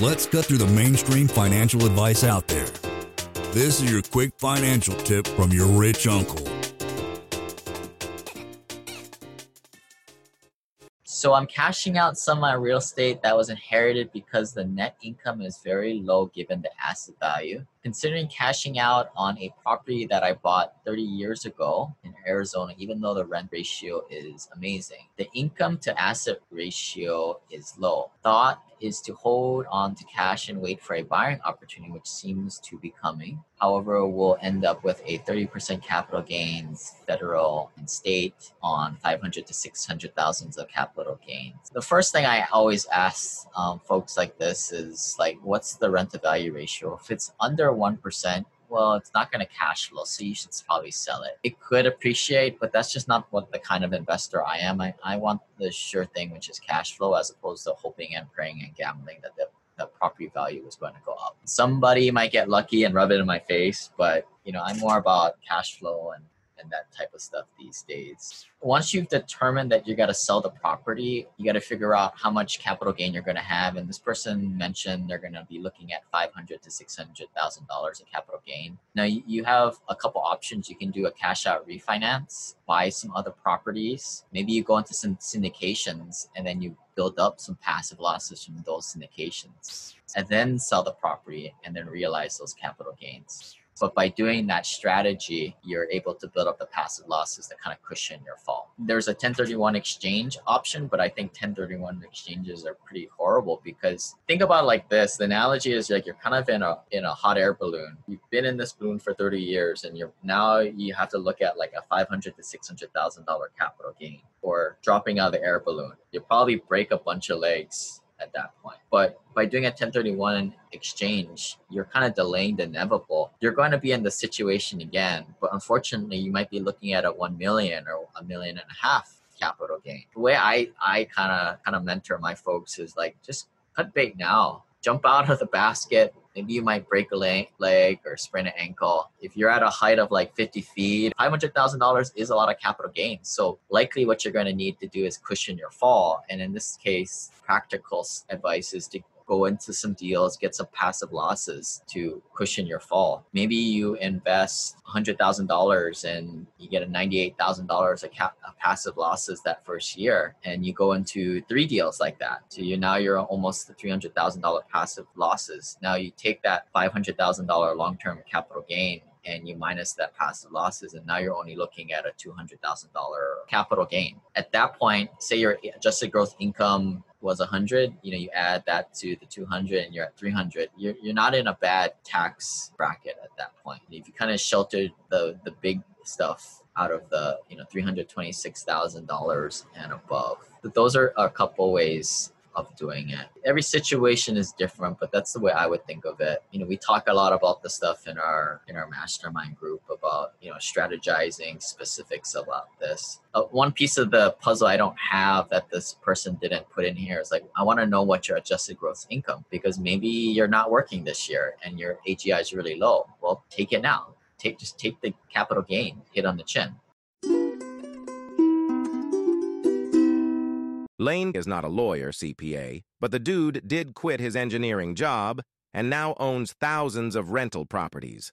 Let's cut through the mainstream financial advice out there. This is your quick financial tip from your rich uncle. So I'm cashing out some of my real estate that was inherited because the net income is very low given the asset value. Considering cashing out on a property that I bought 30 years ago in Arizona, even though the rent ratio is amazing, the income to asset ratio is low. Thought is to hold on to cash and wait for a buying opportunity, which seems to be coming. However, we'll end up with a 30% capital gains, federal and state, on 500 to 600 thousands of capital gains. The first thing I always ask um, folks like this is like, what's the rent to value ratio? If it's under 1%, well, it's not going to cash flow, so you should probably sell it. It could appreciate, but that's just not what the kind of investor I am. I, I want the sure thing, which is cash flow, as opposed to hoping and praying and gambling that the, the property value is going to go up. Somebody might get lucky and rub it in my face, but you know, I'm more about cash flow and and that type of stuff these days. Once you've determined that you got to sell the property, you got to figure out how much capital gain you're going to have. And this person mentioned they're going to be looking at five hundred to six hundred thousand dollars in capital gain. Now you have a couple options. You can do a cash out refinance, buy some other properties. Maybe you go into some syndications and then you build up some passive losses from those syndications, and then sell the property and then realize those capital gains. But by doing that strategy, you're able to build up the passive losses that kind of cushion your fall. There's a 1031 exchange option, but I think 1031 exchanges are pretty horrible because think about like this. The analogy is like you're kind of in a in a hot air balloon. You've been in this balloon for 30 years and you're now you have to look at like a 500 to 600 thousand dollar capital gain or dropping out of the air balloon. You'll probably break a bunch of legs at that point. But by doing a 1031 exchange, you're kind of delaying the inevitable. You're going to be in the situation again, but unfortunately, you might be looking at a 1 million or a million and a half capital gain. The way I I kind of kind of mentor my folks is like just cut bait now. Jump out of the basket, maybe you might break a leg or sprain an ankle. If you're at a height of like 50 feet, $500,000 is a lot of capital gains. So likely what you're going to need to do is cushion your fall. And in this case, practical advice is to go into some deals, get some passive losses to cushion your fall. Maybe you invest $100,000 and you get a $98,000 of, of passive losses that first year, and you go into three deals like that. So you now you're almost $300,000 passive losses. Now you take that $500,000 long-term capital gain and you minus that passive losses and now you're only looking at a $200,000 capital gain. At that point, say your adjusted gross income was 100 you know you add that to the 200 and you're at 300 you're, you're not in a bad tax bracket at that point if you kind of sheltered the the big stuff out of the you know $326000 and above but those are a couple ways of doing it. Every situation is different, but that's the way I would think of it. You know, we talk a lot about the stuff in our in our mastermind group about you know strategizing specifics about this. Uh, one piece of the puzzle I don't have that this person didn't put in here is like I want to know what your adjusted gross income because maybe you're not working this year and your AGI is really low. Well, take it now. Take just take the capital gain hit on the chin. Lane is not a lawyer, CPA, but the dude did quit his engineering job and now owns thousands of rental properties.